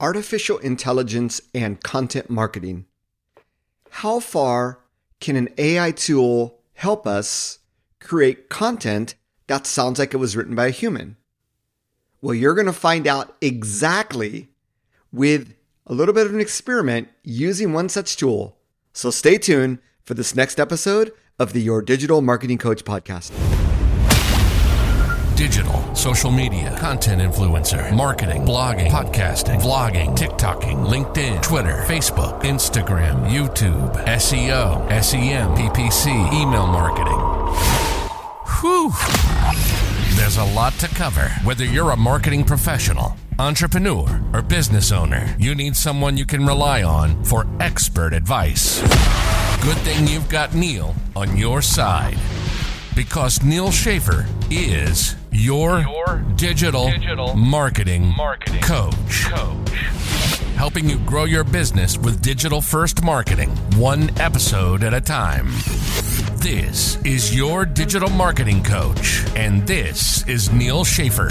artificial intelligence and content marketing. How far can an AI tool help us create content that sounds like it was written by a human? Well, you're going to find out exactly with a little bit of an experiment using one such tool. So stay tuned for this next episode of the Your Digital Marketing Coach podcast digital, social media, content influencer, marketing, blogging, podcasting, vlogging, TikToking, LinkedIn, Twitter, Facebook, Instagram, YouTube, SEO, SEM, PPC, email marketing. Whew. There's a lot to cover. Whether you're a marketing professional, entrepreneur, or business owner, you need someone you can rely on for expert advice. Good thing you've got Neal on your side because Neal Schaffer is your, your digital, digital marketing, marketing coach. coach. Helping you grow your business with digital first marketing, one episode at a time. This is your digital marketing coach, and this is Neal Schaffer.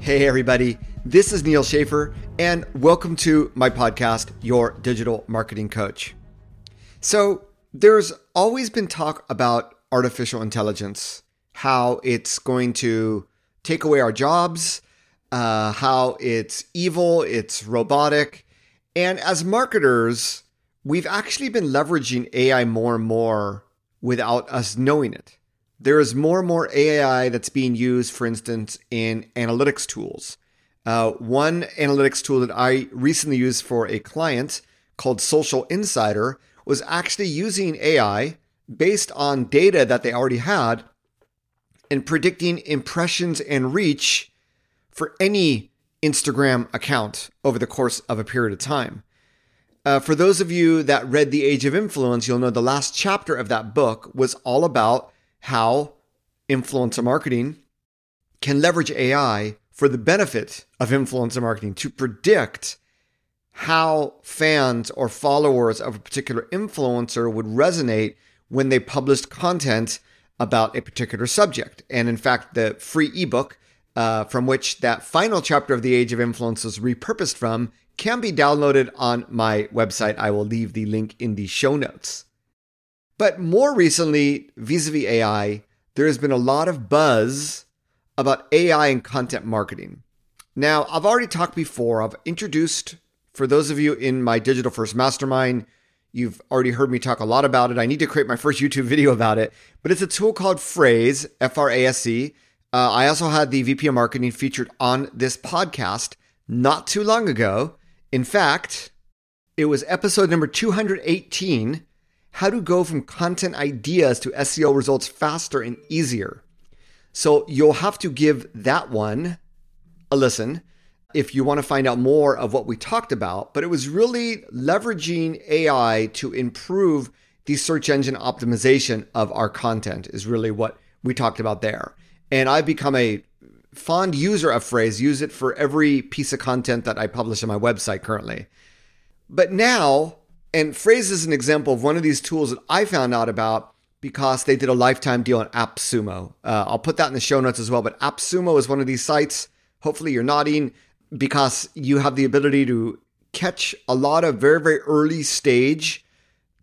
Hey, everybody. This is Neal Schaffer, and welcome to my podcast, Your Digital Marketing Coach. So, there's always been talk about artificial intelligence how it's going to take away our jobs, uh, how it's evil, it's robotic. And as marketers, we've actually been leveraging AI more and more without us knowing it. There is more and more AI that's being used, for instance, in analytics tools. Uh, one analytics tool that I recently used for a client called Social Insider was actually using AI based on data that they already had and predicting impressions and reach for any Instagram account over the course of a period of time. Uh, for those of you that read The Age of Influence, you'll know the last chapter of that book was all about how influencer marketing can leverage AI for the benefit of influencer marketing to predict how fans or followers of a particular influencer would resonate when they published content about a particular subject. And in fact, the free ebook uh, from which that final chapter of The Age of Influence was repurposed from can be downloaded on my website. I will leave the link in the show notes. But more recently, vis a vis AI, there has been a lot of buzz about AI and content marketing. Now, I've already talked before, I've introduced, for those of you in my Digital First Mastermind, You've already heard me talk a lot about it. I need to create my first YouTube video about it, but it's a tool called Frase, F R A S E. Uh, I also had the VP of marketing featured on this podcast not too long ago. In fact, it was episode number 218 How to Go from Content Ideas to SEO Results Faster and Easier. So you'll have to give that one a listen if you want to find out more of what we talked about, but it was really leveraging AI to improve the search engine optimization of our content, is really what we talked about there. And I've become a fond user of Frase, use it for every piece of content that I publish on my website currently. But now, and Frase is an example of one of these tools that I found out about because they did a lifetime deal on AppSumo. Uh, I'll put that in the show notes as well. But AppSumo is one of these sites. Hopefully, you're nodding because you have the ability to catch a lot of very, very early stage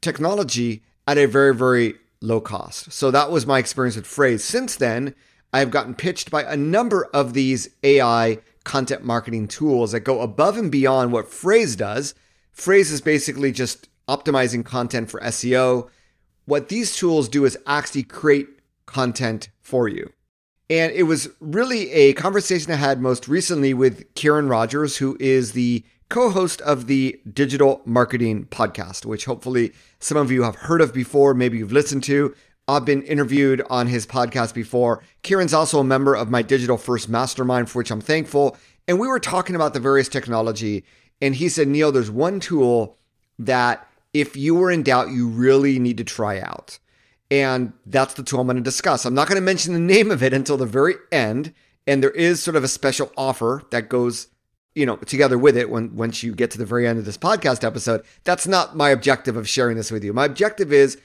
technology at a very, very low cost. So that was my experience with Frase. Since then, I have gotten pitched by a number of these AI content marketing tools that go above and beyond what Frase does. Frase is basically just optimizing content for SEO. What these tools do is actually create content for you. And it was really a conversation I had most recently with Ciaran Rogers, who is the co host of the Digital Marketing Podcast, which hopefully some of you have heard of before, maybe you've listened to. I've been interviewed on his podcast before. Kieran's also a member of my Digital First Mastermind, for which I'm thankful. And we were talking about the various technology. And he said, Neal, there's one tool that if you were in doubt, you really need to try out. And that's the tool I'm going to discuss. I'm not going to mention the name of it until the very end. And there is sort of a special offer that goes, you know, together with it when once you get to the very end of this podcast episode. That's not my objective of sharing this with you. My objective is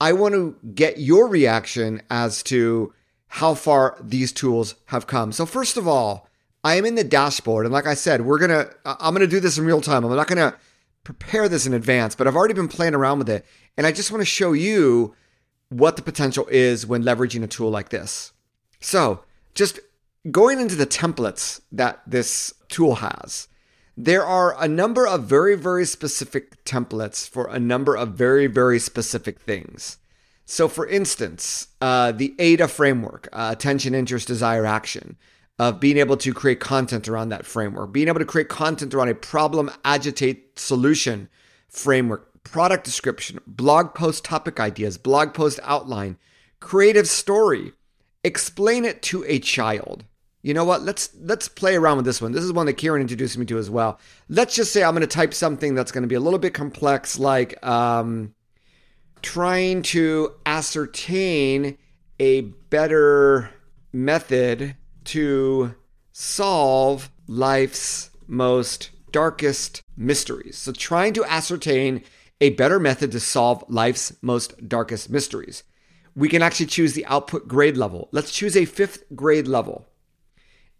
I want to get your reaction as to how far these tools have come. So first of all, I am in the dashboard. And like I said, we're going to, I'm going to do this in real time. I'm not going to prepare this in advance, but I've already been playing around with it. And I just want to show you what the potential is when leveraging a tool like this. So just going into the templates that this tool has, there are a number of very, very specific templates for a number of very, very specific things. So, for instance, uh, the AIDA framework, uh, attention, interest, desire, action, of being able to create content around that framework, being able to create content around a problem, agitate, solution framework, product description, blog post topic ideas, blog post outline, creative story, explain it to a child. You know what? Let's let's play around with this one. This is one that Ciaran introduced me to as well. Let's just say I'm going to type something that's going to be a little bit complex, like um, trying to ascertain a better method to solve life's most darkest mysteries. So, trying to ascertain a better method to solve life's most darkest mysteries. We can actually choose the output grade level. Let's choose a fifth grade level.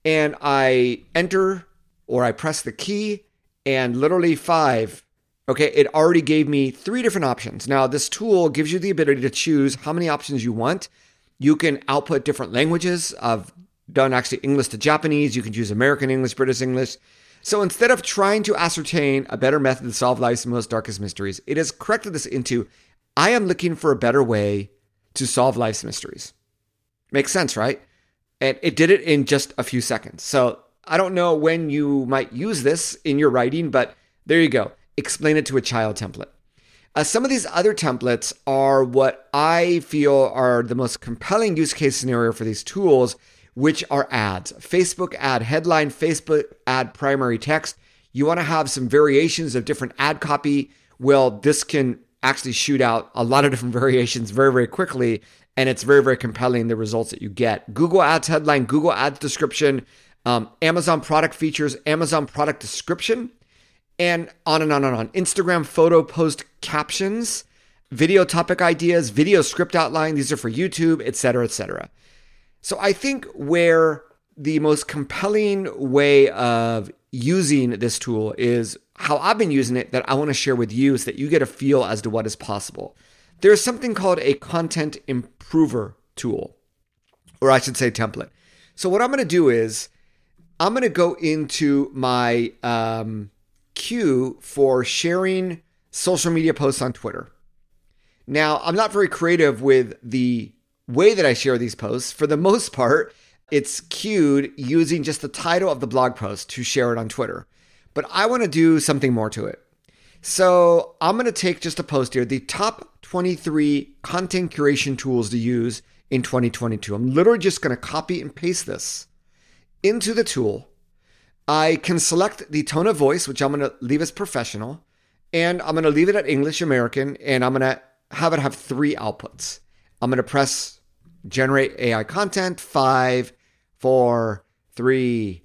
And I enter or I press the key, and literally five Okay, it already gave me three different options. Now, this tool gives you the ability to choose how many options you want. You can output different languages. I've done actually English to Japanese. You can choose American English, British English. So instead of trying to ascertain a better method to solve life's most darkest mysteries, it has corrected this into I am looking for a better way to solve life's mysteries. Makes sense, right? And it did it in just a few seconds. So I don't know when you might use this in your writing, but there you go explain it to a child template. Uh, some of these other templates are what I feel are the most compelling use case scenario for these tools, which are ads. Facebook ad headline, Facebook ad primary text. You want to have some variations of different ad copy. Well, this can actually shoot out a lot of different variations very, very quickly. And it's very, very compelling the results that you get. Google Ads headline, Google Ads description, um, Amazon product features, Amazon product description and on and on and on. Instagram photo post captions, video topic ideas, video script outline. These are for YouTube, etc., etc. So I think where the most compelling way of using this tool is how I've been using it that I want to share with you so that you get a feel as to what is possible. There's something called a content improver tool, or I should say template. So what I'm going to do is I'm going to go into my um, queue for sharing social media posts on Twitter. Now, I'm not very creative with the way that I share these posts. For the most part, it's queued using just the title of the blog post to share it on Twitter. But I want to do something more to it. So I'm going to take just a post here the top 23 content curation tools to use in 2022. I'm literally just going to copy and paste this into the tool I can select the tone of voice, which I'm going to leave as professional, and I'm going to leave it at English American, and I'm going to have it have three outputs. I'm going to press generate AI content, five, four, three,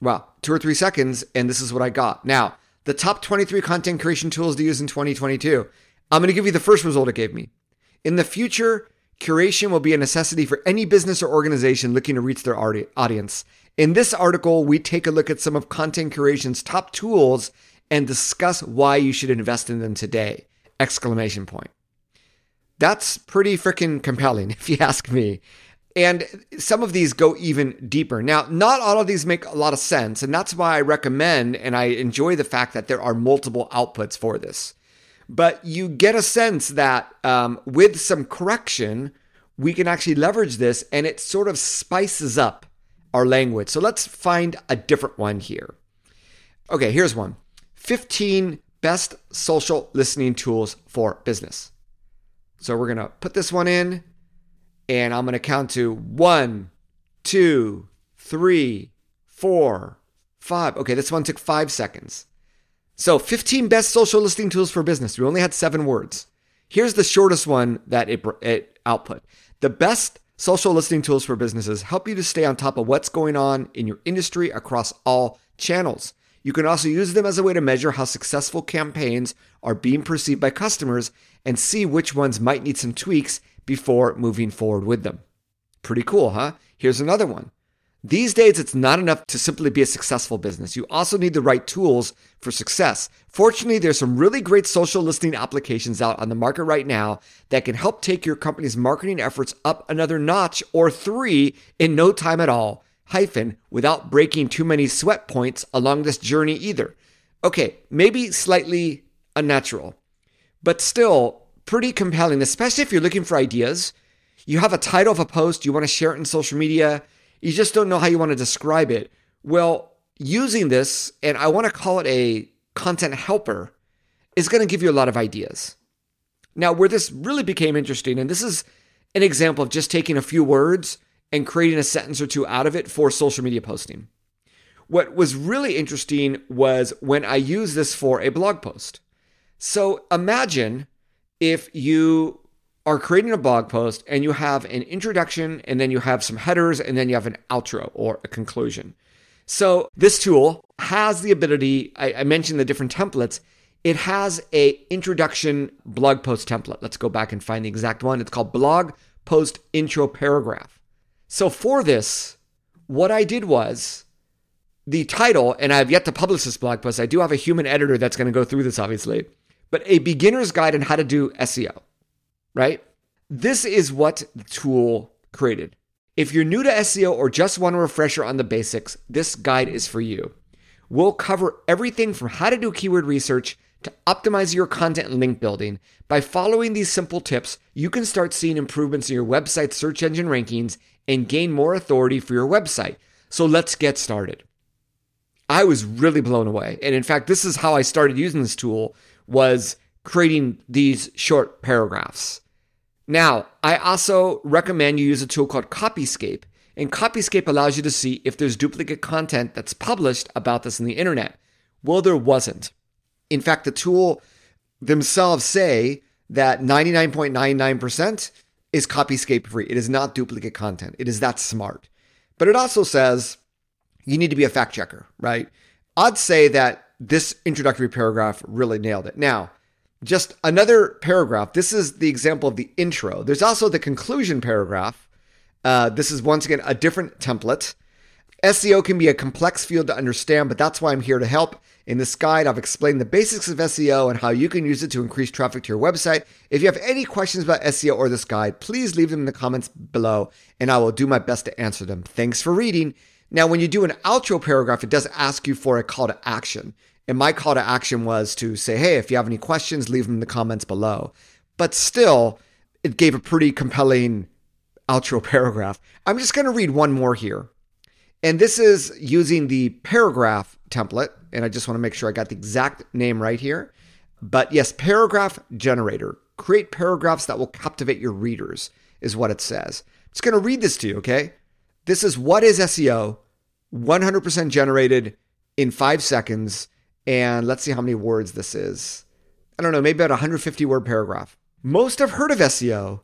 well, two or three seconds, and this is what I got. Now, the top 23 content creation tools to use in 2022. I'm going to give you the first result it gave me. In the future, curation will be a necessity for any business or organization looking to reach their audience. In this article, we take a look at some of content curation's top tools and discuss why you should invest in them today. Exclamation point. That's pretty freaking compelling if you ask me. And some of these go even deeper. Now, not all of these make a lot of sense, and that's why I recommend and I enjoy the fact that there are multiple outputs for this. But you get a sense that um, with some correction, we can actually leverage this and it sort of spices up our language. So let's find a different one here. Okay, here's one 15 best social listening tools for business. So we're going to put this one in and I'm going to count to one, two, three, four, five. Okay, this one took five seconds. So 15 best social listening tools for business. We only had seven words. Here's the shortest one that it, it output. The best Social listening tools for businesses help you to stay on top of what's going on in your industry across all channels. You can also use them as a way to measure how successful campaigns are being perceived by customers and see which ones might need some tweaks before moving forward with them. Pretty cool, huh? Here's another one These days, it's not enough to simply be a successful business. You also need the right tools for success. Fortunately, there's some really great social listening applications out on the market right now that can help take your company's marketing efforts up another notch or three in no time at all, hyphen, without breaking too many sweat points along this journey either. Okay, maybe slightly unnatural, but still pretty compelling, especially if you're looking for ideas. You have a title of a post, you want to share it in social media you just don't know how you want to describe it. Well, using this, and I want to call it a content helper, is going to give you a lot of ideas. Now, where this really became interesting, and this is an example of just taking a few words and creating a sentence or two out of it for social media posting. What was really interesting was when I used this for a blog post. So imagine if you are creating a blog post and you have an introduction and then you have some headers and then you have an outro or a conclusion. So this tool has the ability, I, I mentioned the different templates. It has a introduction blog post template. Let's go back and find the exact one. It's called blog post intro paragraph. So for this, what I did was the title, and I've yet to publish this blog post. I do have a human editor that's going to go through this, obviously, but a beginner's guide on how to do SEO right? This is what the tool created. If you're new to SEO or just want a refresher on the basics, this guide is for you. We'll cover everything from how to do keyword research to optimize your content and link building. By following these simple tips, you can start seeing improvements in your website search engine rankings and gain more authority for your website. So let's get started. I was really blown away. And in fact, this is how I started using this tool was creating these short paragraphs. Now, I also recommend you use a tool called Copyscape. And Copyscape allows you to see if there's duplicate content that's published about this in the internet. Well, there wasn't. In fact, the tool themselves say that 99.99% is Copyscape free. It is not duplicate content. It is that smart. But it also says you need to be a fact checker, right? I'd say that this introductory paragraph really nailed it. Now, just another paragraph. This is the example of the intro. There's also the conclusion paragraph. Uh, this is once again a different template. SEO can be a complex field to understand, but that's why I'm here to help. In this guide, I've explained the basics of SEO and how you can use it to increase traffic to your website. If you have any questions about SEO or this guide, please leave them in the comments below and I will do my best to answer them. Thanks for reading. Now, when you do an outro paragraph, it does ask you for a call to action. And my call to action was to say, hey, if you have any questions, leave them in the comments below. But still, it gave a pretty compelling outro paragraph. I'm just going to read one more here. And this is using the paragraph template. And I just want to make sure I got the exact name right here. But yes, paragraph generator. Create paragraphs that will captivate your readers, is what it says. Just going to read this to you, okay? This is what is SEO, 100% generated in five seconds and let's see how many words this is. I don't know, maybe about 150 word paragraph. Most have heard of SEO,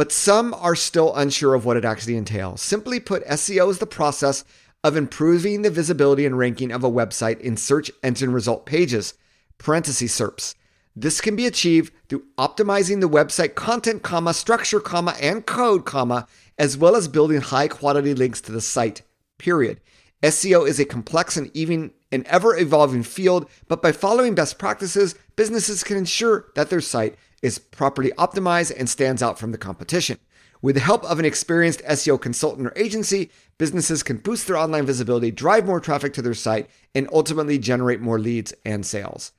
but some are still unsure of what it actually entails. Simply put, SEO is the process of improving the visibility and ranking of a website in search engine result pages, parentheses SERPs. This can be achieved through optimizing the website content, comma, structure, comma, and code, comma, as well as building high quality links to the site. Period. SEO is a complex and even an ever evolving field, but by following best practices, businesses can ensure that their site is properly optimized and stands out from the competition. With the help of an experienced SEO consultant or agency, businesses can boost their online visibility, drive more traffic to their site, and ultimately generate more leads and sales.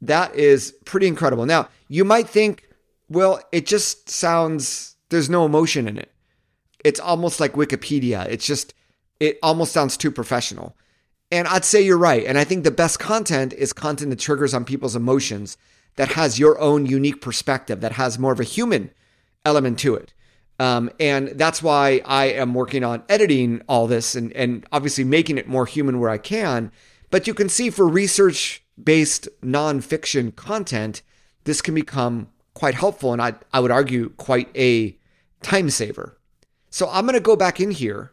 That is pretty incredible. Now, you might think, well, it just sounds, there's no emotion in it. It's almost like Wikipedia. It's just, it almost sounds too professional. And I'd say you're right. And I think the best content is content that triggers on people's emotions, that has your own unique perspective, that has more of a human element to it. Um, and that's why I am working on editing all this and, and obviously making it more human where I can. But you can see for research based nonfiction content, this can become quite helpful. And I, I would argue quite a time saver. So I'm going to go back in here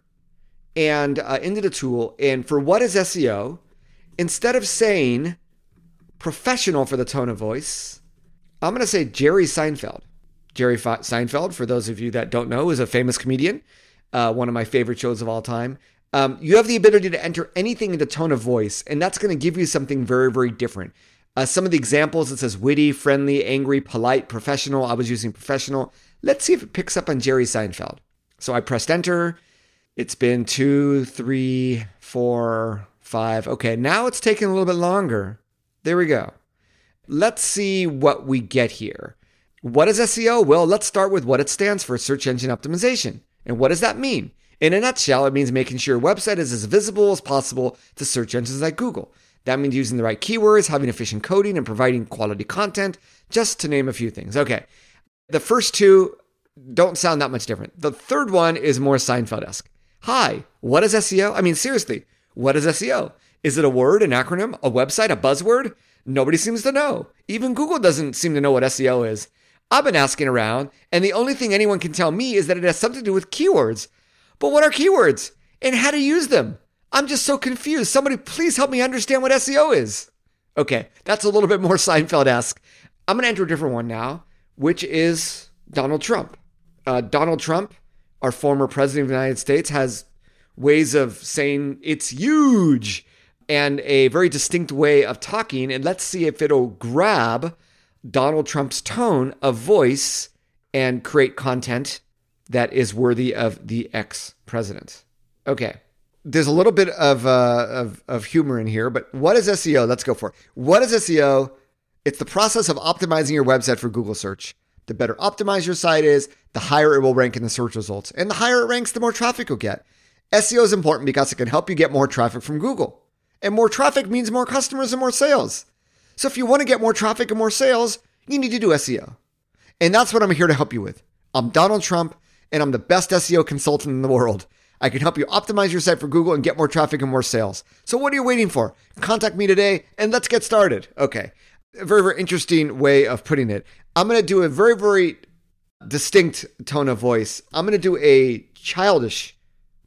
and uh, into the tool. And for what is SEO, instead of saying professional for the tone of voice, I'm going to say Jerry Seinfeld. Jerry Seinfeld, for those of you that don't know, is a famous comedian, uh, one of my favorite shows of all time. Um, you have the ability to enter anything into tone of voice, and that's going to give you something very, very different. Uh, some of the examples it says witty, friendly, angry, polite, professional. I was using professional. Let's see if it picks up on Jerry Seinfeld. So I pressed enter. It's been two, three, four, five. Okay, now it's taking a little bit longer. There we go. Let's see what we get here. What is SEO? Well, let's start with what it stands for search engine optimization. And what does that mean? In a nutshell, it means making sure your website is as visible as possible to search engines like Google. That means using the right keywords, having efficient coding, and providing quality content, just to name a few things. Okay. The first two don't sound that much different. The third one is more Seinfeld esque. Hi, what is SEO? I mean, seriously, what is SEO? Is it a word, an acronym, a website, a buzzword? Nobody seems to know. Even Google doesn't seem to know what SEO is. I've been asking around, and the only thing anyone can tell me is that it has something to do with keywords. But what are keywords? And how to use them? I'm just so confused. Somebody please help me understand what SEO is. Okay, that's a little bit more Seinfeld esque. I'm going to enter a different one now, which is Donald Trump. Uh, Donald Trump, our former president of the United States, has ways of saying it's huge and a very distinct way of talking. And let's see if it'll grab Donald Trump's tone of voice and create content that is worthy of the ex president. Okay. There's a little bit of, uh, of, of humor in here, but what is SEO? Let's go for it. What is SEO? It's the process of optimizing your website for Google search. The better optimized your site is, the higher it will rank in the search results. And the higher it ranks, the more traffic you'll get. SEO is important because it can help you get more traffic from Google. And more traffic means more customers and more sales. So if you want to get more traffic and more sales, you need to do SEO. And that's what I'm here to help you with. I'm Donald Trump, and I'm the best SEO consultant in the world. I can help you optimize your site for Google and get more traffic and more sales. So what are you waiting for? Contact me today and let's get started. Okay. A very, very interesting way of putting it. I'm going to do a very, very distinct tone of voice. I'm going to do a childish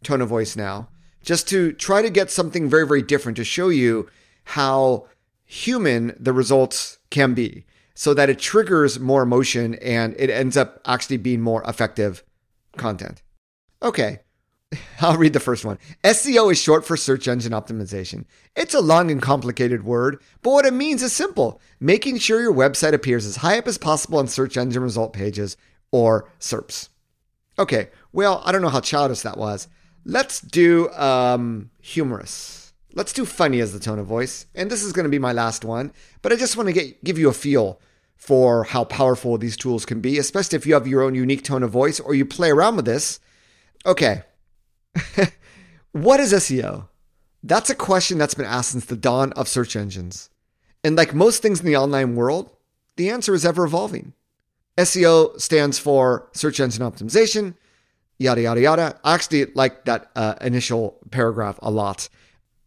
tone of voice now, just to try to get something very, very different to show you how human the results can be so that it triggers more emotion and it ends up actually being more effective content. Okay, I'll read the first one. SEO is short for search engine optimization. It's a long and complicated word, but what it means is simple making sure your website appears as high up as possible on search engine result pages or SERPs. Okay, well, I don't know how childish that was. Let's do um, humorous. Let's do funny as the tone of voice. And this is going to be my last one, but I just want to get, give you a feel for how powerful these tools can be, especially if you have your own unique tone of voice or you play around with this. Okay. what is SEO? That's a question that's been asked since the dawn of search engines. And like most things in the online world, the answer is ever evolving. SEO stands for search engine optimization, yada, yada, yada. I actually like that uh, initial paragraph a lot.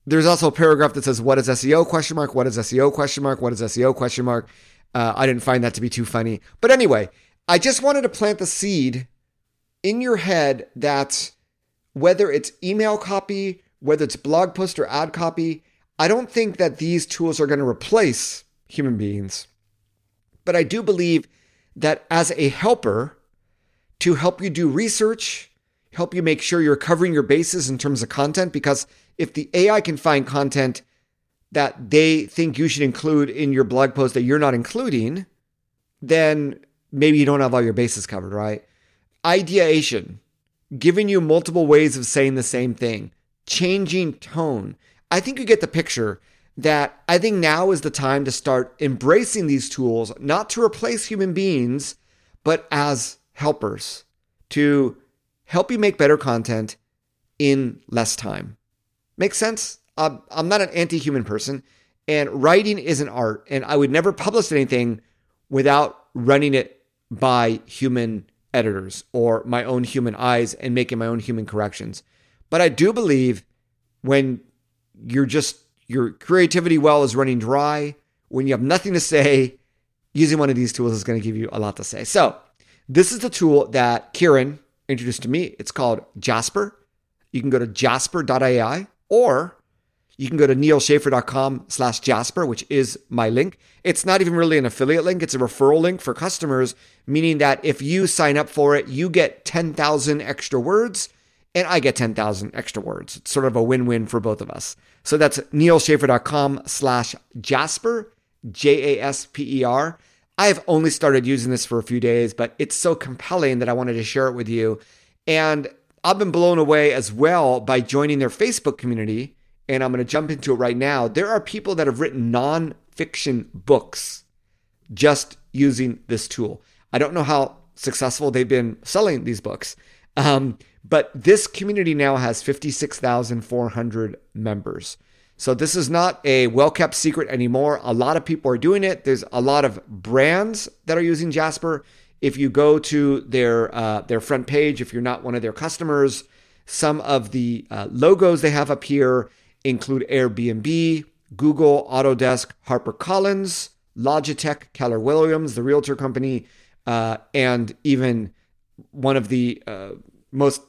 There's also a paragraph that says, what is SEO question mark? What is SEO question mark? What is SEO question mark? Uh, I didn't find that to be too funny. But anyway, I just wanted to plant the seed in your head that whether it's email copy, whether it's blog post or ad copy, I don't think that these tools are going to replace human beings. But I do believe that as a helper, to help you do research, help you make sure you're covering your bases in terms of content. Because if the AI can find content that they think you should include in your blog post that you're not including, then maybe you don't have all your bases covered, right? Ideation, giving you multiple ways of saying the same thing, changing tone. I think you get the picture that I think now is the time to start embracing these tools, not to replace human beings, but as helpers to help you make better content in less time. Makes sense? I'm not an anti human person, and writing is an art, and I would never publish anything without running it by human editors or my own human eyes and making my own human corrections. But I do believe when you're just, your creativity well is running dry, when you have nothing to say, using one of these tools is going to give you a lot to say. So, this is the tool that Ciaran introduced to me. It's called Jasper. You can go to jasper.ai or you can go to nealschaffer.com slash jasper, which is my link. It's not even really an affiliate link. It's a referral link for customers, meaning that if you sign up for it, you get 10,000 extra words and I get 10,000 extra words. It's sort of a win-win for both of us. So that's nealschaffer.com slash Jasper, J-A-S-P-E-R. I have only started using this for a few days, but it's so compelling that I wanted to share it with you. And I've been blown away as well by joining their Facebook community. And I'm going to jump into it right now. There are people that have written nonfiction books just using this tool. I don't know how successful they've been selling these books. Um, but this community now has 56,400 members. So this is not a well kept secret anymore. A lot of people are doing it. There's a lot of brands that are using Jasper. If you go to their uh, their front page, if you're not one of their customers, some of the uh, logos they have up here include Airbnb, Google, Autodesk, HarperCollins, Logitech, Keller Williams, the realtor company, uh, and even one of the uh, most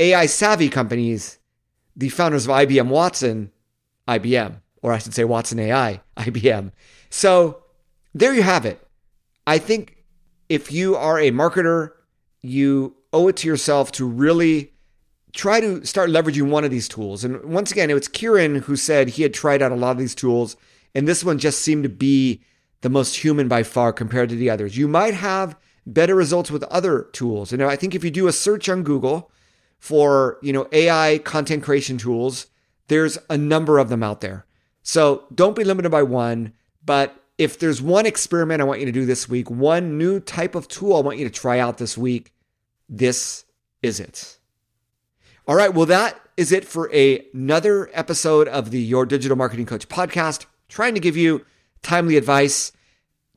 AI savvy companies, the founders of IBM Watson, IBM, or I should say Watson AI, IBM. So there you have it. I think if you are a marketer, you owe it to yourself to really try to start leveraging one of these tools. And once again, it was Ciaran who said he had tried out a lot of these tools, and this one just seemed to be the most human by far compared to the others. You might have better results with other tools. And I think if you do a search on Google for, you know, AI content creation tools, there's a number of them out there. So don't be limited by one, but if there's one experiment I want you to do this week, one new type of tool I want you to try out this week, this is it. All right, well, that is it for a, another episode of the Your Digital Marketing Coach podcast, trying to give you timely advice,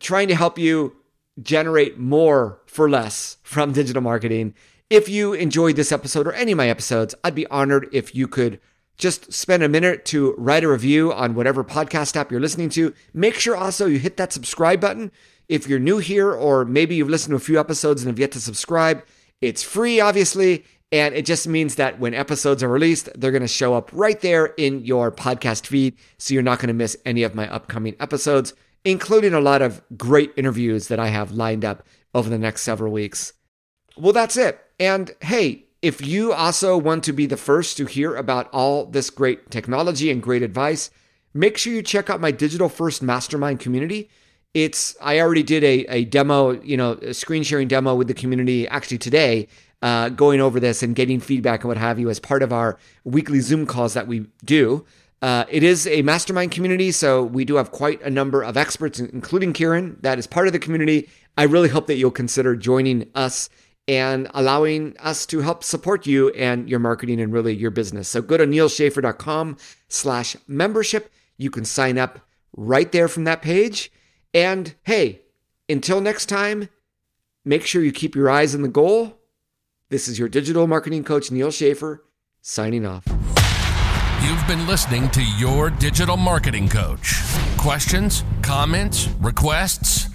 trying to help you generate more for less from digital marketing. If you enjoyed this episode or any of my episodes, I'd be honored if you could just spend a minute to write a review on whatever podcast app you're listening to. Make sure also you hit that subscribe button. If you're new here, or maybe you've listened to a few episodes and have yet to subscribe, it's free, obviously. And it just means that when episodes are released, they're going to show up right there in your podcast feed. So you're not going to miss any of my upcoming episodes, including a lot of great interviews that I have lined up over the next several weeks. Well, that's it. And hey, if you also want to be the first to hear about all this great technology and great advice, make sure you check out my digital first mastermind community. It's I already did a, a demo, you know, a screen sharing demo with the community actually today uh, going over this and getting feedback and what have you as part of our weekly Zoom calls that we do. Uh, it is a mastermind community, so we do have quite a number of experts, including Ciaran, that is part of the community. I really hope that you'll consider joining us and allowing us to help support you and your marketing and really your business. So go to nealschaffer.com slash membership. You can sign up right there from that page. And hey, until next time, make sure you keep your eyes on the goal this is your digital marketing coach, Neal Schaffer, signing off. You've been listening to Your Digital Marketing Coach. Questions, comments, requests?